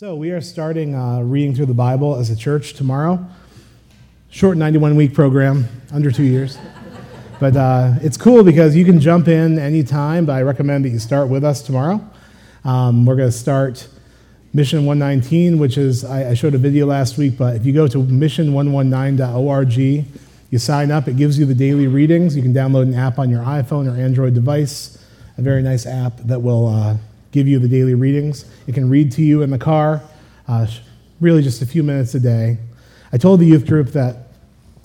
So, we are starting uh, reading through the Bible as a church tomorrow. Short 91 week program, under two years. but uh, it's cool because you can jump in anytime, but I recommend that you start with us tomorrow. Um, we're going to start Mission 119, which is, I, I showed a video last week, but if you go to mission119.org, you sign up, it gives you the daily readings. You can download an app on your iPhone or Android device, a very nice app that will. Uh, give you the daily readings. It can read to you in the car, uh, really just a few minutes a day. I told the youth group that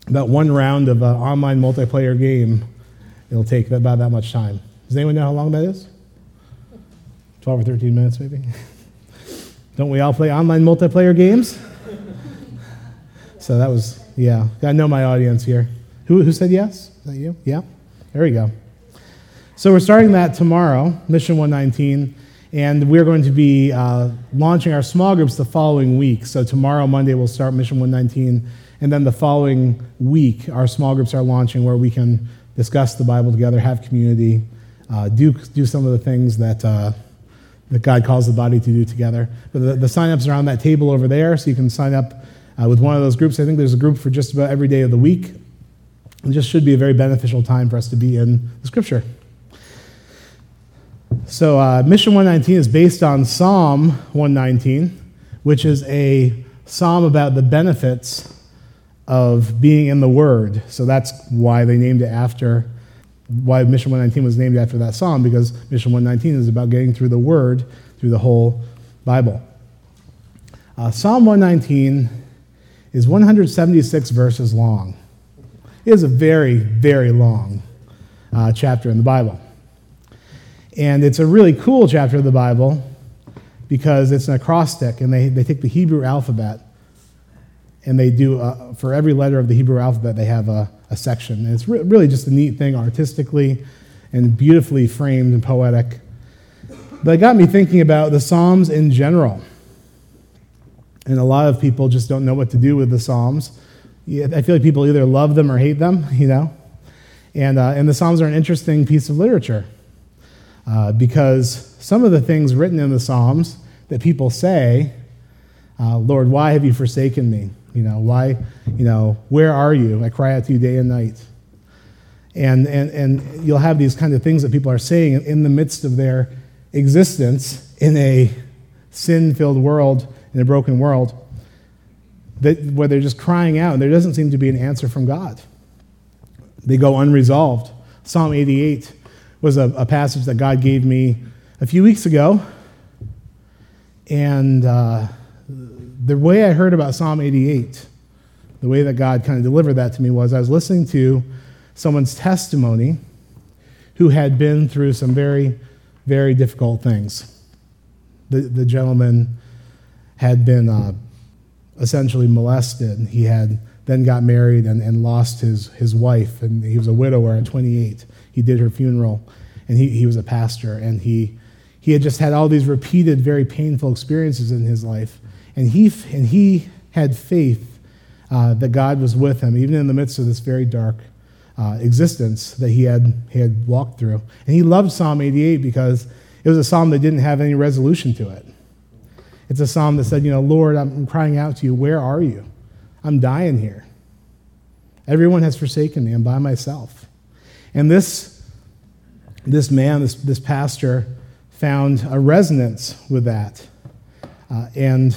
about one round of an online multiplayer game, it'll take about that much time. Does anyone know how long that is? 12 or 13 minutes, maybe? Don't we all play online multiplayer games? so that was, yeah, I know my audience here. Who, who said yes? Is that you? Yeah? There we go. So we're starting that tomorrow, Mission 119. And we're going to be uh, launching our small groups the following week. So, tomorrow, Monday, we'll start Mission 119. And then the following week, our small groups are launching where we can discuss the Bible together, have community, uh, do, do some of the things that, uh, that God calls the body to do together. But the, the sign ups are on that table over there, so you can sign up uh, with one of those groups. I think there's a group for just about every day of the week. It just should be a very beneficial time for us to be in the scripture. So, uh, Mission 119 is based on Psalm 119, which is a psalm about the benefits of being in the Word. So, that's why they named it after, why Mission 119 was named after that psalm, because Mission 119 is about getting through the Word through the whole Bible. Uh, psalm 119 is 176 verses long. It is a very, very long uh, chapter in the Bible. And it's a really cool chapter of the Bible because it's an acrostic, and they, they take the Hebrew alphabet and they do, uh, for every letter of the Hebrew alphabet, they have a, a section. And it's re- really just a neat thing artistically and beautifully framed and poetic. But it got me thinking about the Psalms in general. And a lot of people just don't know what to do with the Psalms. I feel like people either love them or hate them, you know? And, uh, and the Psalms are an interesting piece of literature. Uh, because some of the things written in the Psalms that people say, uh, Lord, why have you forsaken me? You know, why, you know, where are you? I cry out to you day and night. And, and, and you'll have these kind of things that people are saying in the midst of their existence in a sin filled world, in a broken world, that, where they're just crying out and there doesn't seem to be an answer from God. They go unresolved. Psalm 88 was a, a, passage that God gave me a few weeks ago. And uh, the way I heard about Psalm 88, the way that God kind of delivered that to me was I was listening to someone's testimony who had been through some very, very difficult things. The, the gentleman had been uh, essentially molested. He had then got married and, and lost his, his wife, and he was a widower at 28 he did her funeral, and he, he was a pastor, and he, he had just had all these repeated, very painful experiences in his life. And he, and he had faith uh, that God was with him, even in the midst of this very dark uh, existence that he had, he had walked through. And he loved Psalm 88 because it was a psalm that didn't have any resolution to it. It's a psalm that said, You know, Lord, I'm crying out to you. Where are you? I'm dying here. Everyone has forsaken me. I'm by myself. And this, this man, this, this pastor, found a resonance with that. Uh, and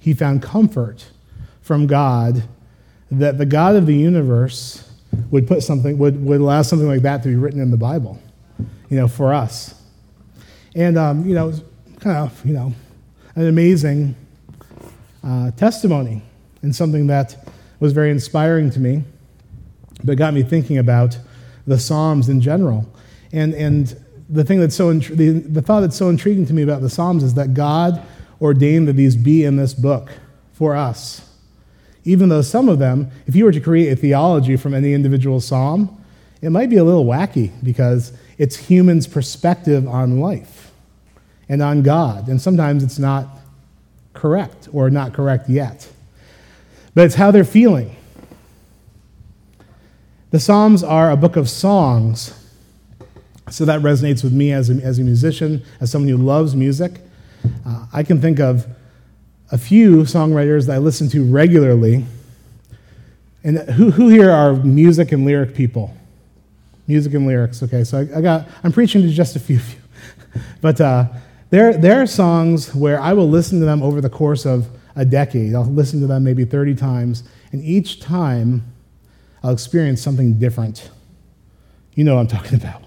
he found comfort from God that the God of the universe would put something, would, would allow something like that to be written in the Bible, you know, for us. And, um, you know, kind of, you know, an amazing uh, testimony and something that was very inspiring to me, but got me thinking about the Psalms in general. And, and the thing that's so, the, the thought that's so intriguing to me about the Psalms is that God ordained that these be in this book for us. Even though some of them, if you were to create a theology from any individual psalm, it might be a little wacky because it's humans' perspective on life and on God. And sometimes it's not correct or not correct yet. But it's how they're feeling. The Psalms are a book of songs. So that resonates with me as a, as a musician, as someone who loves music. Uh, I can think of a few songwriters that I listen to regularly. And who, who here are music and lyric people? Music and lyrics. Okay, so I, I got, I'm preaching to just a few of you. but uh, there, there are songs where I will listen to them over the course of a decade. I'll listen to them maybe 30 times, and each time I'll experience something different. You know what I'm talking about.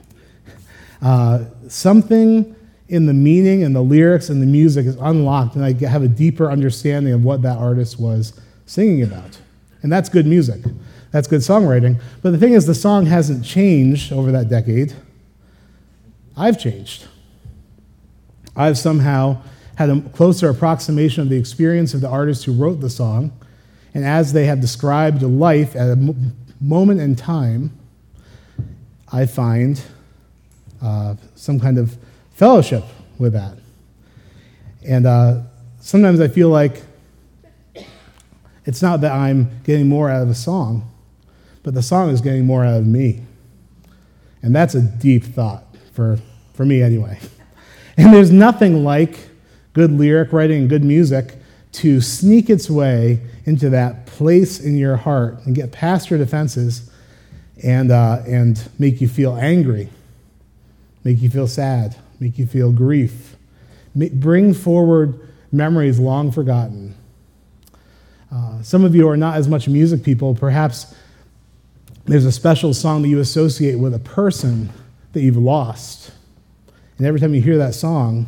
Uh, something in the meaning and the lyrics and the music is unlocked, and I have a deeper understanding of what that artist was singing about. And that's good music. That's good songwriting. But the thing is, the song hasn't changed over that decade. I've changed. I've somehow had a closer approximation of the experience of the artist who wrote the song. And as they have described life at a moment in time, I find uh, some kind of fellowship with that. And uh, sometimes I feel like it's not that I'm getting more out of a song, but the song is getting more out of me. And that's a deep thought for, for me, anyway. And there's nothing like good lyric writing and good music to sneak its way into that place in your heart and get past your defenses and, uh, and make you feel angry, make you feel sad, make you feel grief, bring forward memories long forgotten. Uh, some of you are not as much music people. Perhaps there's a special song that you associate with a person that you've lost. And every time you hear that song,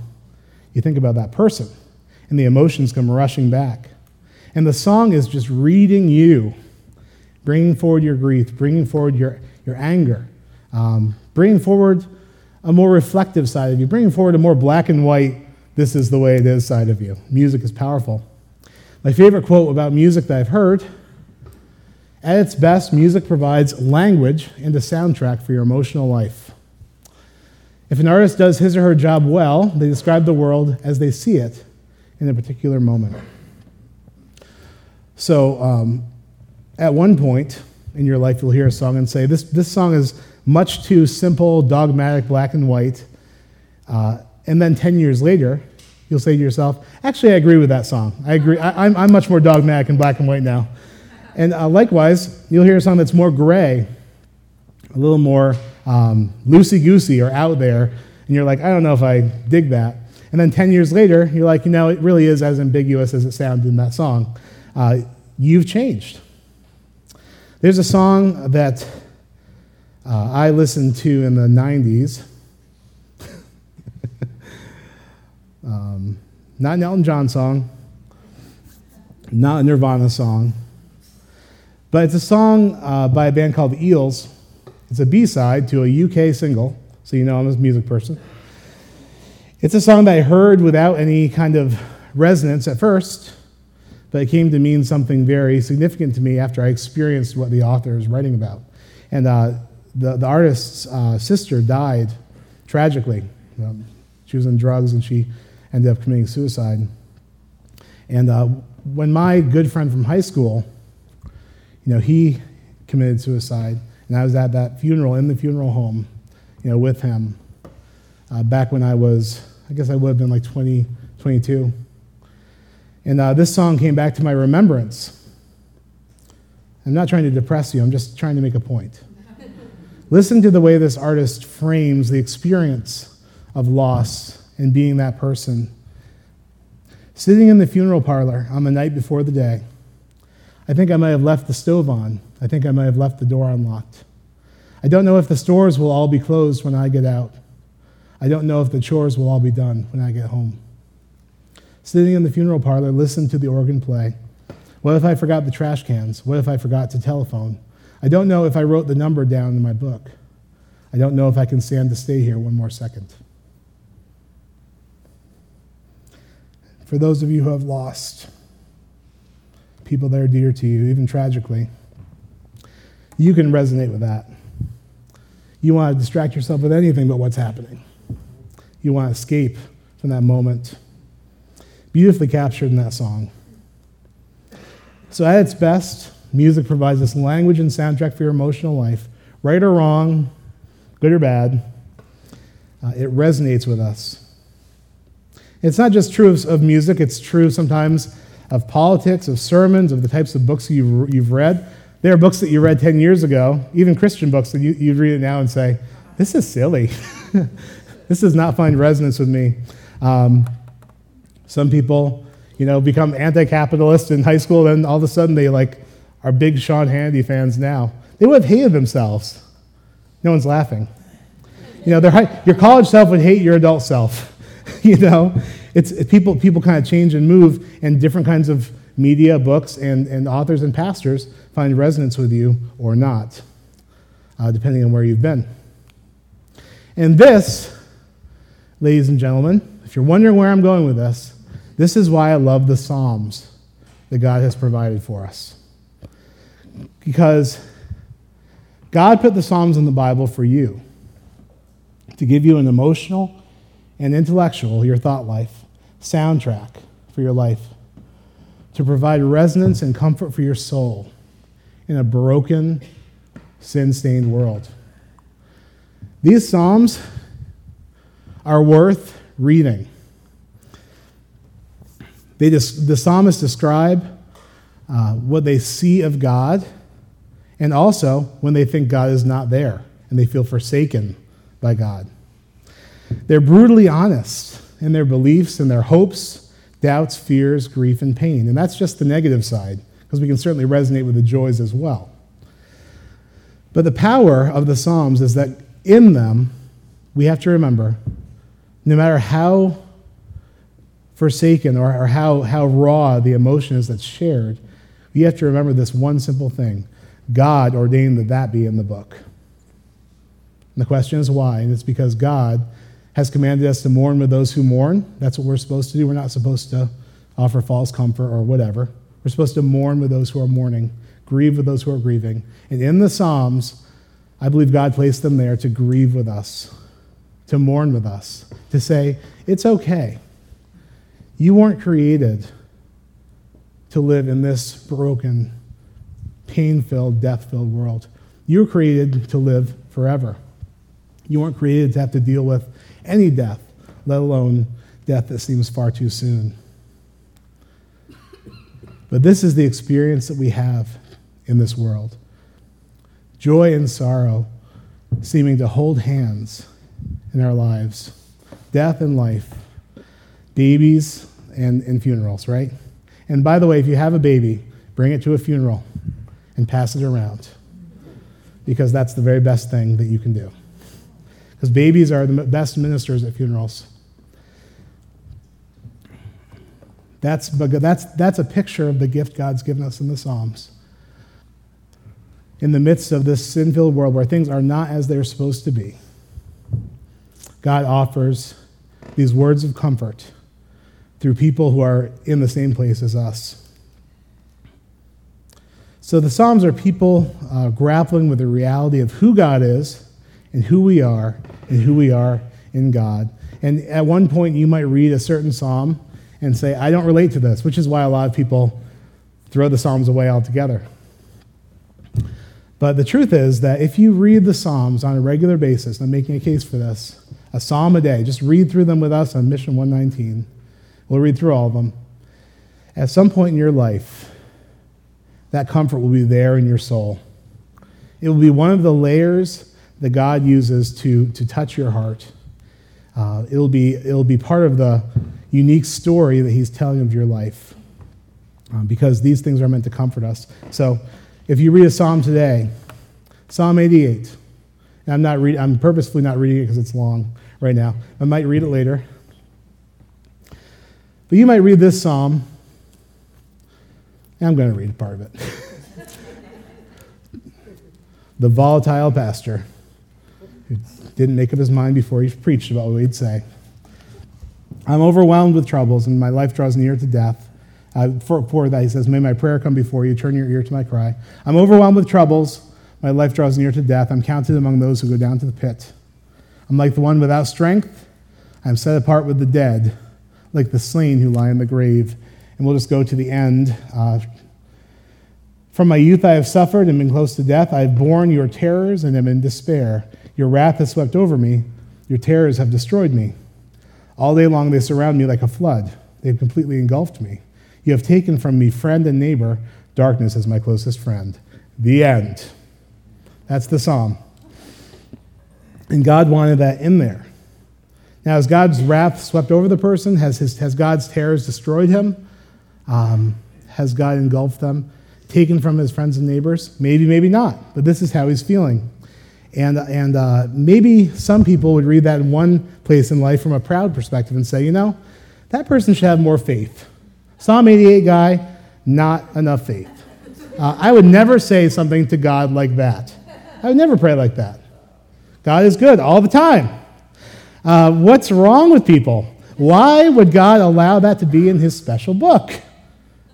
you think about that person, and the emotions come rushing back. And the song is just reading you, bringing forward your grief, bringing forward your, your anger, um, bringing forward a more reflective side of you, bringing forward a more black and white, this is the way it is side of you. Music is powerful. My favorite quote about music that I've heard at its best, music provides language and a soundtrack for your emotional life. If an artist does his or her job well, they describe the world as they see it in a particular moment. So, um, at one point in your life, you'll hear a song and say, This, this song is much too simple, dogmatic, black and white. Uh, and then 10 years later, you'll say to yourself, actually, I agree with that song. I agree. I, am I'm, I'm much more dogmatic and black and white now. And uh, likewise, you'll hear a song that's more gray, a little more um, loosey goosey or out there. And you're like, I don't know if I dig that. And then 10 years later, you're like, you know, it really is as ambiguous as it sounded in that song. Uh, you've changed. There's a song that uh, I listened to in the 90s. um, not an Elton John song, not a Nirvana song, but it's a song uh, by a band called Eels. It's a B side to a UK single, so you know I'm a music person. It's a song that I heard without any kind of resonance at first, but it came to mean something very significant to me after I experienced what the author is writing about. And uh, the, the artist's uh, sister died tragically. Um, she was on drugs and she ended up committing suicide. And uh, when my good friend from high school, you know, he committed suicide, and I was at that funeral in the funeral home, you know, with him. Uh, back when I was, I guess I would have been like 20, 22. And uh, this song came back to my remembrance. I'm not trying to depress you, I'm just trying to make a point. Listen to the way this artist frames the experience of loss and being that person. Sitting in the funeral parlor on the night before the day, I think I might have left the stove on. I think I might have left the door unlocked. I don't know if the stores will all be closed when I get out. I don't know if the chores will all be done when I get home. Sitting in the funeral parlor, listen to the organ play. What if I forgot the trash cans? What if I forgot to telephone? I don't know if I wrote the number down in my book. I don't know if I can stand to stay here one more second. For those of you who have lost people that are dear to you, even tragically, you can resonate with that. You want to distract yourself with anything but what's happening. You want to escape from that moment. Beautifully captured in that song. So, at its best, Music provides us language and soundtrack for your emotional life, right or wrong, good or bad. Uh, it resonates with us. It's not just true of, of music, it's true sometimes of politics, of sermons, of the types of books you've, you've read. There are books that you read 10 years ago, even Christian books, that you, you'd read it now and say, This is silly. this does not find resonance with me. Um, some people, you know, become anti-capitalist in high school, and all of a sudden they like are big Sean Hannity fans now. They would have hated themselves. No one's laughing. You know, your college self would hate your adult self. you know, it's it, people people kind of change and move, and different kinds of media, books, and, and authors and pastors find resonance with you or not, uh, depending on where you've been. And this, ladies and gentlemen, if you're wondering where I'm going with this, this is why I love the Psalms that God has provided for us. Because God put the Psalms in the Bible for you to give you an emotional and intellectual, your thought life, soundtrack for your life, to provide resonance and comfort for your soul in a broken, sin stained world. These Psalms are worth reading. They just, the psalmists describe uh, what they see of God and also when they think God is not there and they feel forsaken by God. They're brutally honest in their beliefs and their hopes, doubts, fears, grief, and pain. And that's just the negative side, because we can certainly resonate with the joys as well. But the power of the Psalms is that in them, we have to remember no matter how forsaken or, or how, how raw the emotion is that's shared, we have to remember this one simple thing God ordained that that be in the book. And the question is why? And it's because God has commanded us to mourn with those who mourn. That's what we're supposed to do. We're not supposed to offer false comfort or whatever. We're supposed to mourn with those who are mourning, grieve with those who are grieving. And in the Psalms, I believe God placed them there to grieve with us, to mourn with us, to say, it's okay. You weren't created to live in this broken, pain filled, death filled world. You were created to live forever. You weren't created to have to deal with any death, let alone death that seems far too soon. But this is the experience that we have in this world joy and sorrow seeming to hold hands in our lives, death and life, babies and, and funerals, right? And by the way, if you have a baby, bring it to a funeral and pass it around because that's the very best thing that you can do because babies are the best ministers at funerals. That's, that's, that's a picture of the gift God's given us in the Psalms. In the midst of this sin filled world where things are not as they're supposed to be, God offers these words of comfort through people who are in the same place as us. So the Psalms are people uh, grappling with the reality of who God is and who we are and who we are in God. And at one point, you might read a certain psalm and say, I don't relate to this, which is why a lot of people throw the psalms away altogether. But the truth is that if you read the psalms on a regular basis, and I'm making a case for this, a psalm a day, just read through them with us on Mission 119. We'll read through all of them. At some point in your life, that comfort will be there in your soul. It will be one of the layers that God uses to, to touch your heart. Uh, it'll, be, it'll be part of the unique story that He's telling of your life um, because these things are meant to comfort us. So if you read a psalm today, Psalm 88, and I'm, not read, I'm purposefully not reading it because it's long right now. I might read it later. But you might read this psalm, I'm going to read a part of it. the volatile pastor who didn't make up his mind before he preached about what he'd say. I'm overwhelmed with troubles, and my life draws near to death. Uh, for, for that, he says, May my prayer come before you, turn your ear to my cry. I'm overwhelmed with troubles, my life draws near to death. I'm counted among those who go down to the pit. I'm like the one without strength. I'm set apart with the dead, like the slain who lie in the grave. And we'll just go to the end. Uh, from my youth I have suffered and been close to death. I have borne your terrors and am in despair. Your wrath has swept over me. Your terrors have destroyed me. All day long they surround me like a flood. They have completely engulfed me. You have taken from me friend and neighbor, darkness as my closest friend. The end. That's the psalm. And God wanted that in there. Now, has God's wrath swept over the person? Has, his, has God's terrors destroyed him? Um, has God engulfed them, taken from his friends and neighbors? Maybe, maybe not. But this is how he's feeling. And, and uh, maybe some people would read that in one place in life from a proud perspective and say, you know, that person should have more faith. Psalm 88 guy, not enough faith. Uh, I would never say something to God like that. I would never pray like that. God is good all the time. Uh, what's wrong with people? Why would God allow that to be in his special book?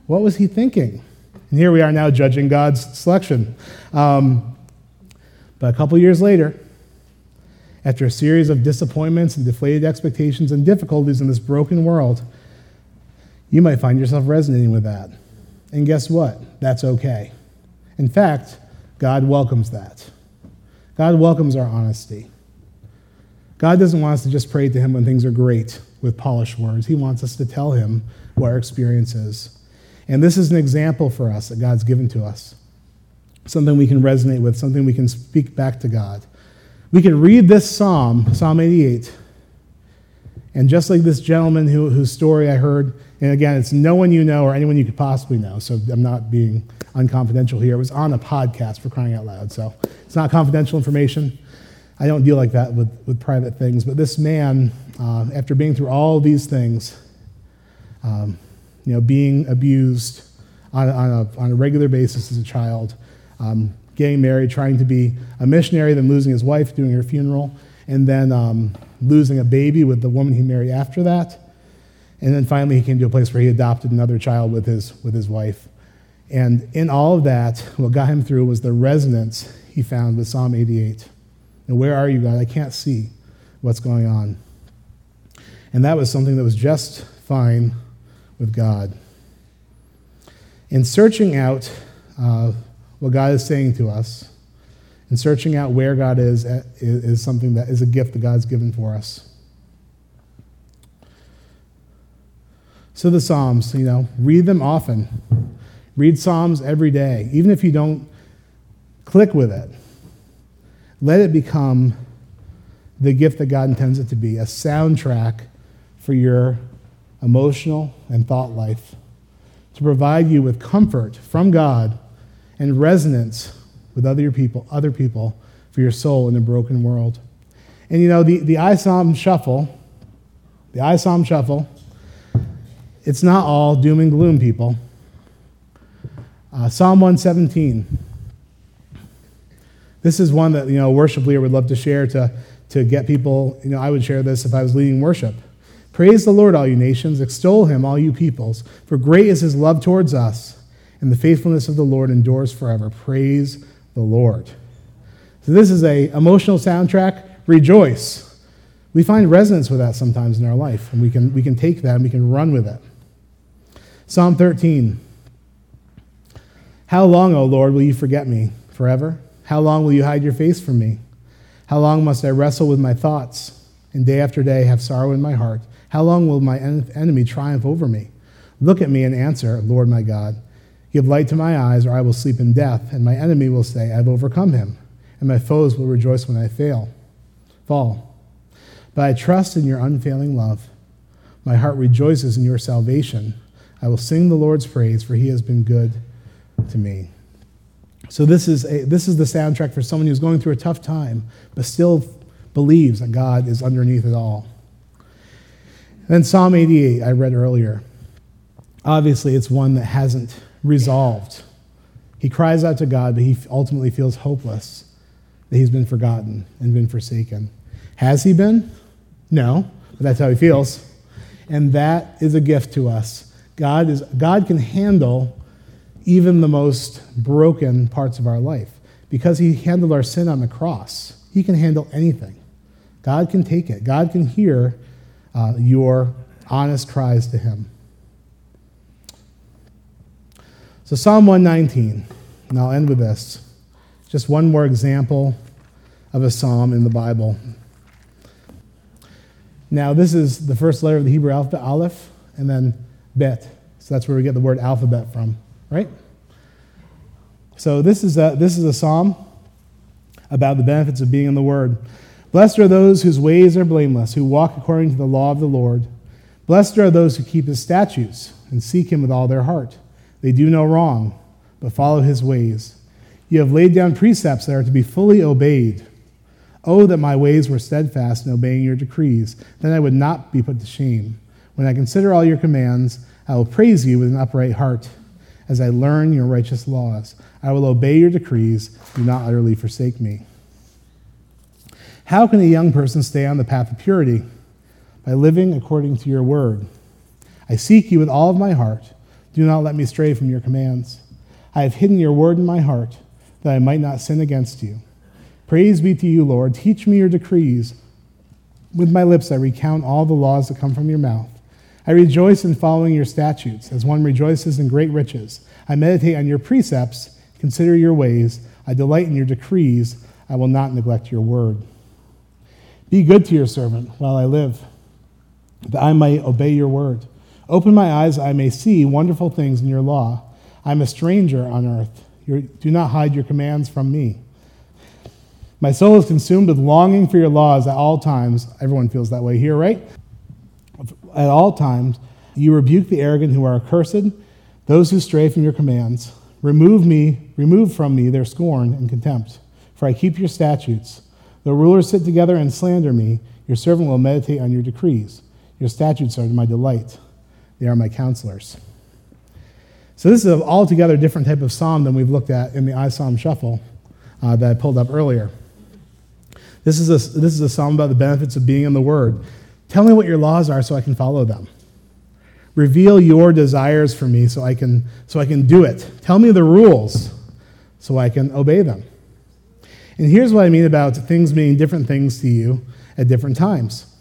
What was he thinking? And here we are now judging God's selection. Um, but a couple years later, after a series of disappointments and deflated expectations and difficulties in this broken world, you might find yourself resonating with that. And guess what? That's okay. In fact, God welcomes that. God welcomes our honesty. God doesn't want us to just pray to Him when things are great with polished words. He wants us to tell Him what our experience is. And this is an example for us that God's given to us something we can resonate with, something we can speak back to God. We can read this psalm, Psalm 88, and just like this gentleman who, whose story I heard, and again, it's no one you know or anyone you could possibly know, so I'm not being unconfidential here. It was on a podcast for crying out loud, so it's not confidential information. I don't deal like that with, with private things, but this man, uh, after being through all these things, um, you know, being abused on, on, a, on a regular basis as a child, um, getting married, trying to be a missionary, then losing his wife, doing her funeral, and then um, losing a baby with the woman he married after that. And then finally, he came to a place where he adopted another child with his, with his wife. And in all of that, what got him through was the resonance he found with Psalm 88. And where are you, God? I can't see what's going on. And that was something that was just fine with God. In searching out uh, what God is saying to us and searching out where God is is something that is a gift that God's given for us. So the Psalms, you know, read them often. Read Psalms every day, even if you don't click with it. Let it become the gift that God intends it to be a soundtrack for your emotional and thought life, to provide you with comfort from God and resonance with other people, other people for your soul in a broken world. And you know, the, the iPsalm shuffle, the iPsalm shuffle, it's not all doom and gloom, people. Uh, Psalm 117. This is one that, you know, worship leader would love to share to, to get people, you know, I would share this if I was leading worship. Praise the Lord, all you nations. Extol him, all you peoples. For great is his love towards us and the faithfulness of the Lord endures forever. Praise the Lord. So this is a emotional soundtrack. Rejoice. We find resonance with that sometimes in our life, and we can, we can take that and we can run with it. Psalm 13. How long, O Lord, will you forget me? Forever? How long will you hide your face from me? How long must I wrestle with my thoughts and day after day have sorrow in my heart? How long will my enemy triumph over me? Look at me and answer, Lord my God. Give light to my eyes, or I will sleep in death, and my enemy will say, I've overcome him, and my foes will rejoice when I fail, fall. But I trust in your unfailing love. My heart rejoices in your salvation. I will sing the Lord's praise, for he has been good to me. So this is, a, this is the soundtrack for someone who's going through a tough time, but still believes that God is underneath it all. then Psalm 88, I read earlier. Obviously, it's one that hasn't resolved. He cries out to God, but he ultimately feels hopeless that he's been forgotten and been forsaken. Has he been? No, but that's how he feels. And that is a gift to us. God, is, God can handle even the most broken parts of our life because he handled our sin on the cross. He can handle anything. God can take it, God can hear uh, your honest cries to him. So, Psalm 119, and I'll end with this. Just one more example of a psalm in the Bible. Now, this is the first letter of the Hebrew alphabet, Aleph, and then Bet. So that's where we get the word alphabet from, right? So this is a, this is a psalm about the benefits of being in the Word. Blessed are those whose ways are blameless, who walk according to the law of the Lord. Blessed are those who keep his statutes and seek him with all their heart. They do no wrong, but follow his ways. You have laid down precepts that are to be fully obeyed. Oh, that my ways were steadfast in obeying your decrees. Then I would not be put to shame. When I consider all your commands, I will praise you with an upright heart as I learn your righteous laws. I will obey your decrees. Do not utterly forsake me. How can a young person stay on the path of purity? By living according to your word. I seek you with all of my heart. Do not let me stray from your commands. I have hidden your word in my heart that I might not sin against you. Praise be to you, Lord. Teach me your decrees. With my lips I recount all the laws that come from your mouth. I rejoice in following your statutes, as one rejoices in great riches. I meditate on your precepts, consider your ways. I delight in your decrees. I will not neglect your word. Be good to your servant while I live, that I may obey your word. Open my eyes, I may see wonderful things in your law. I am a stranger on earth. do not hide your commands from me. My soul is consumed with longing for your laws at all times. Everyone feels that way here, right? At all times, you rebuke the arrogant who are accursed, those who stray from your commands. Remove me, remove from me their scorn and contempt, for I keep your statutes. Though rulers sit together and slander me, your servant will meditate on your decrees. Your statutes are my delight. They are my counselors. So this is an altogether different type of psalm than we've looked at in the I Psalm shuffle uh, that I pulled up earlier. This is, a, this is a psalm about the benefits of being in the Word. Tell me what your laws are so I can follow them. Reveal your desires for me so I can, so I can do it. Tell me the rules so I can obey them. And here's what I mean about things meaning different things to you at different times.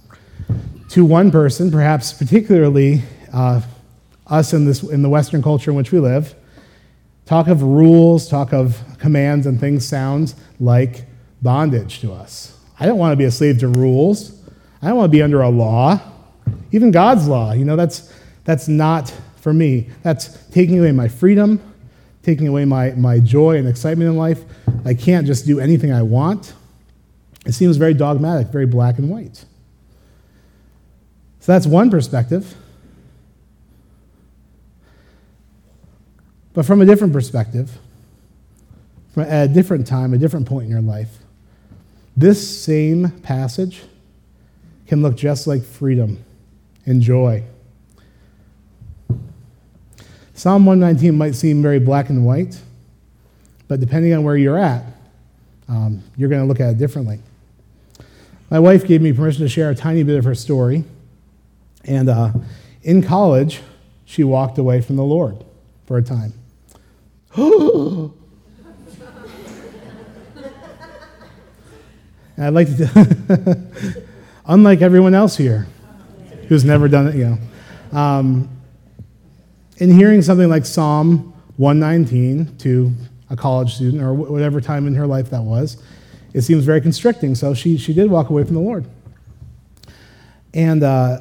To one person, perhaps particularly uh, us in, this, in the Western culture in which we live, talk of rules, talk of commands and things sounds like bondage to us. I don't want to be a slave to rules. I don't want to be under a law, even God's law. You know, that's, that's not for me. That's taking away my freedom, taking away my, my joy and excitement in life. I can't just do anything I want. It seems very dogmatic, very black and white. So that's one perspective. But from a different perspective, from at a different time, a different point in your life, this same passage can look just like freedom and joy. Psalm 119 might seem very black and white, but depending on where you're at, um, you're going to look at it differently. My wife gave me permission to share a tiny bit of her story. And uh, in college, she walked away from the Lord for a time. I'd like to, unlike everyone else here who's never done it, you know. Um, in hearing something like Psalm 119 to a college student or whatever time in her life that was, it seems very constricting. So she, she did walk away from the Lord. And uh,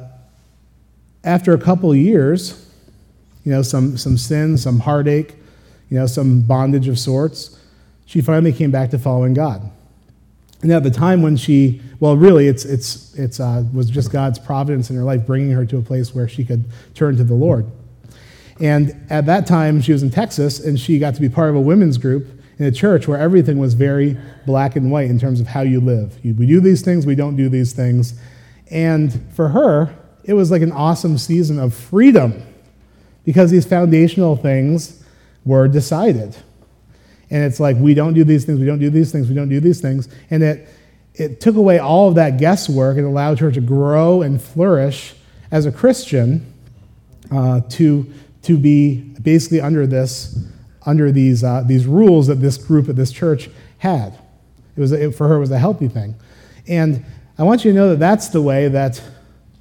after a couple years, you know, some, some sin, some heartache, you know, some bondage of sorts, she finally came back to following God. And at the time when she, well, really, it's, it's, it's, uh, was just God's providence in her life bringing her to a place where she could turn to the Lord. And at that time, she was in Texas, and she got to be part of a women's group in a church where everything was very black and white in terms of how you live. We do these things, we don't do these things. And for her, it was like an awesome season of freedom because these foundational things were decided. And it's like, we don't do these things, we don't do these things, we don't do these things. And it, it took away all of that guesswork and allowed her to grow and flourish as a Christian uh, to, to be basically under this, under these, uh, these rules that this group at this church had. It was, it, for her, it was a healthy thing. And I want you to know that that's the way that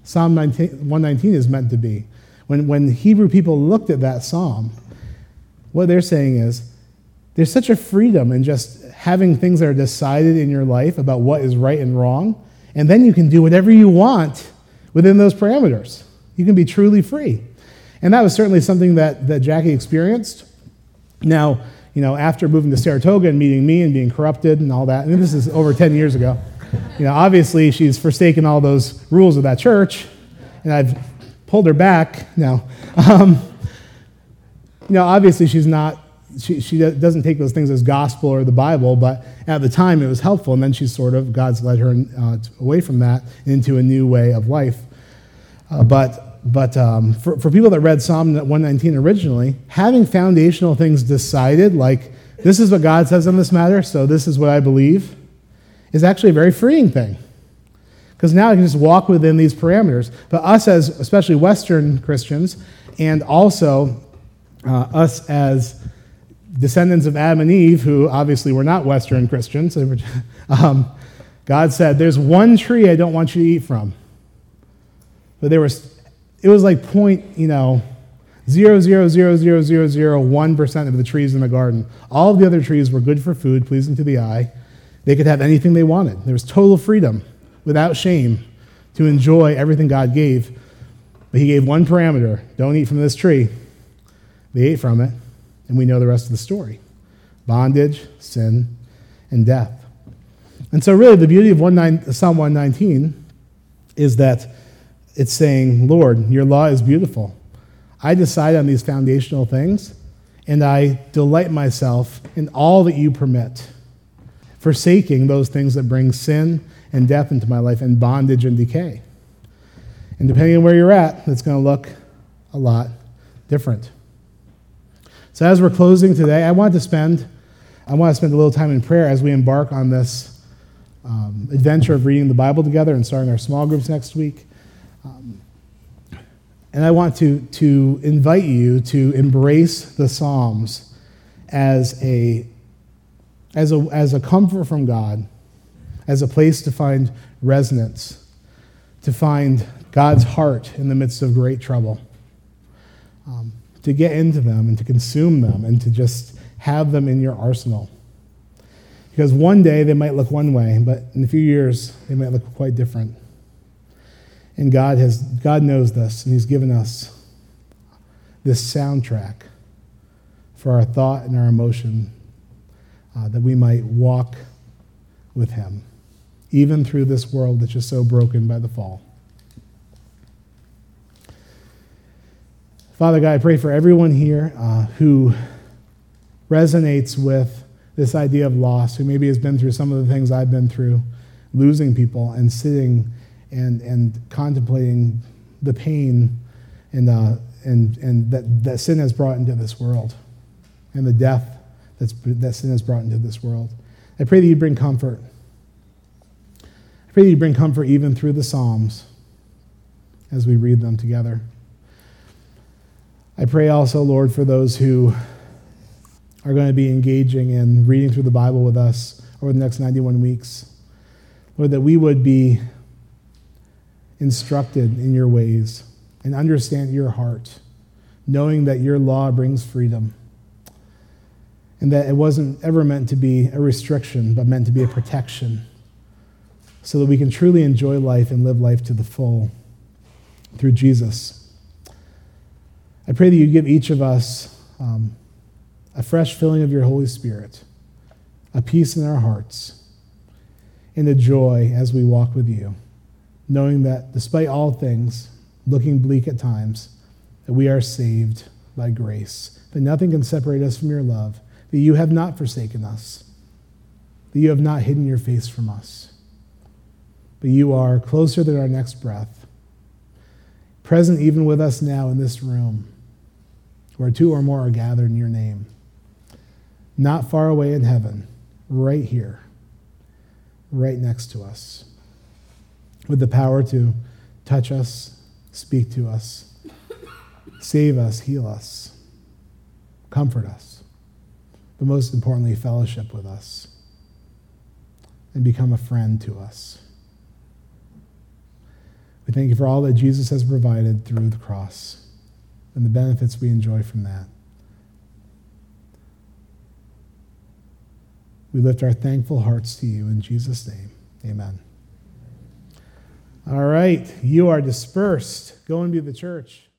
Psalm 19, 119 is meant to be. When, when Hebrew people looked at that psalm, what they're saying is, there's such a freedom in just having things that are decided in your life about what is right and wrong, and then you can do whatever you want within those parameters. You can be truly free. And that was certainly something that, that Jackie experienced. Now, you know, after moving to Saratoga and meeting me and being corrupted and all that, and this is over 10 years ago, you know, obviously she's forsaken all those rules of that church, and I've pulled her back now. Um, you know, obviously she's not, she, she doesn't take those things as gospel or the Bible, but at the time it was helpful, and then she's sort of, God's led her uh, away from that into a new way of life. Uh, but but um, for, for people that read Psalm 119 originally, having foundational things decided, like this is what God says on this matter, so this is what I believe, is actually a very freeing thing. Because now I can just walk within these parameters. But us, as especially Western Christians, and also uh, us as descendants of Adam and Eve, who obviously were not Western Christians, um, God said, There's one tree I don't want you to eat from. But there was it was like point, you know, 0.0000001% of the trees in the garden. All of the other trees were good for food, pleasing to the eye. They could have anything they wanted. There was total freedom, without shame, to enjoy everything God gave. But He gave one parameter don't eat from this tree. They ate from it, and we know the rest of the story bondage, sin, and death. And so, really, the beauty of Psalm 119 is that it's saying, Lord, your law is beautiful. I decide on these foundational things, and I delight myself in all that you permit, forsaking those things that bring sin and death into my life and bondage and decay. And depending on where you're at, it's going to look a lot different. So as we're closing today, I want to spend I want to spend a little time in prayer as we embark on this um, adventure of reading the Bible together and starting our small groups next week. Um, and I want to, to invite you to embrace the Psalms as a, as, a, as a comfort from God, as a place to find resonance, to find God's heart in the midst of great trouble, um, to get into them and to consume them and to just have them in your arsenal. Because one day they might look one way, but in a few years they might look quite different. And God, has, God knows this, and He's given us this soundtrack for our thought and our emotion uh, that we might walk with Him, even through this world that's just so broken by the fall. Father God, I pray for everyone here uh, who resonates with this idea of loss, who maybe has been through some of the things I've been through, losing people and sitting and, and contemplating the pain and, uh, and, and that, that sin has brought into this world and the death that's, that sin has brought into this world. I pray that you bring comfort. I pray that you bring comfort even through the Psalms as we read them together. I pray also, Lord, for those who are going to be engaging in reading through the Bible with us over the next 91 weeks. Lord, that we would be instructed in your ways and understand your heart, knowing that your law brings freedom and that it wasn't ever meant to be a restriction, but meant to be a protection so that we can truly enjoy life and live life to the full through Jesus. I pray that you give each of us um, a fresh filling of your Holy Spirit, a peace in our hearts, and a joy as we walk with you knowing that despite all things, looking bleak at times, that we are saved by grace, that nothing can separate us from your love, that you have not forsaken us, that you have not hidden your face from us, but you are closer than our next breath, present even with us now in this room, where two or more are gathered in your name, not far away in heaven, right here, right next to us with the power to touch us, speak to us, save us, heal us, comfort us, but most importantly, fellowship with us and become a friend to us. We thank you for all that Jesus has provided through the cross and the benefits we enjoy from that. We lift our thankful hearts to you in Jesus' name. Amen. All right, you are dispersed. Go and be the church.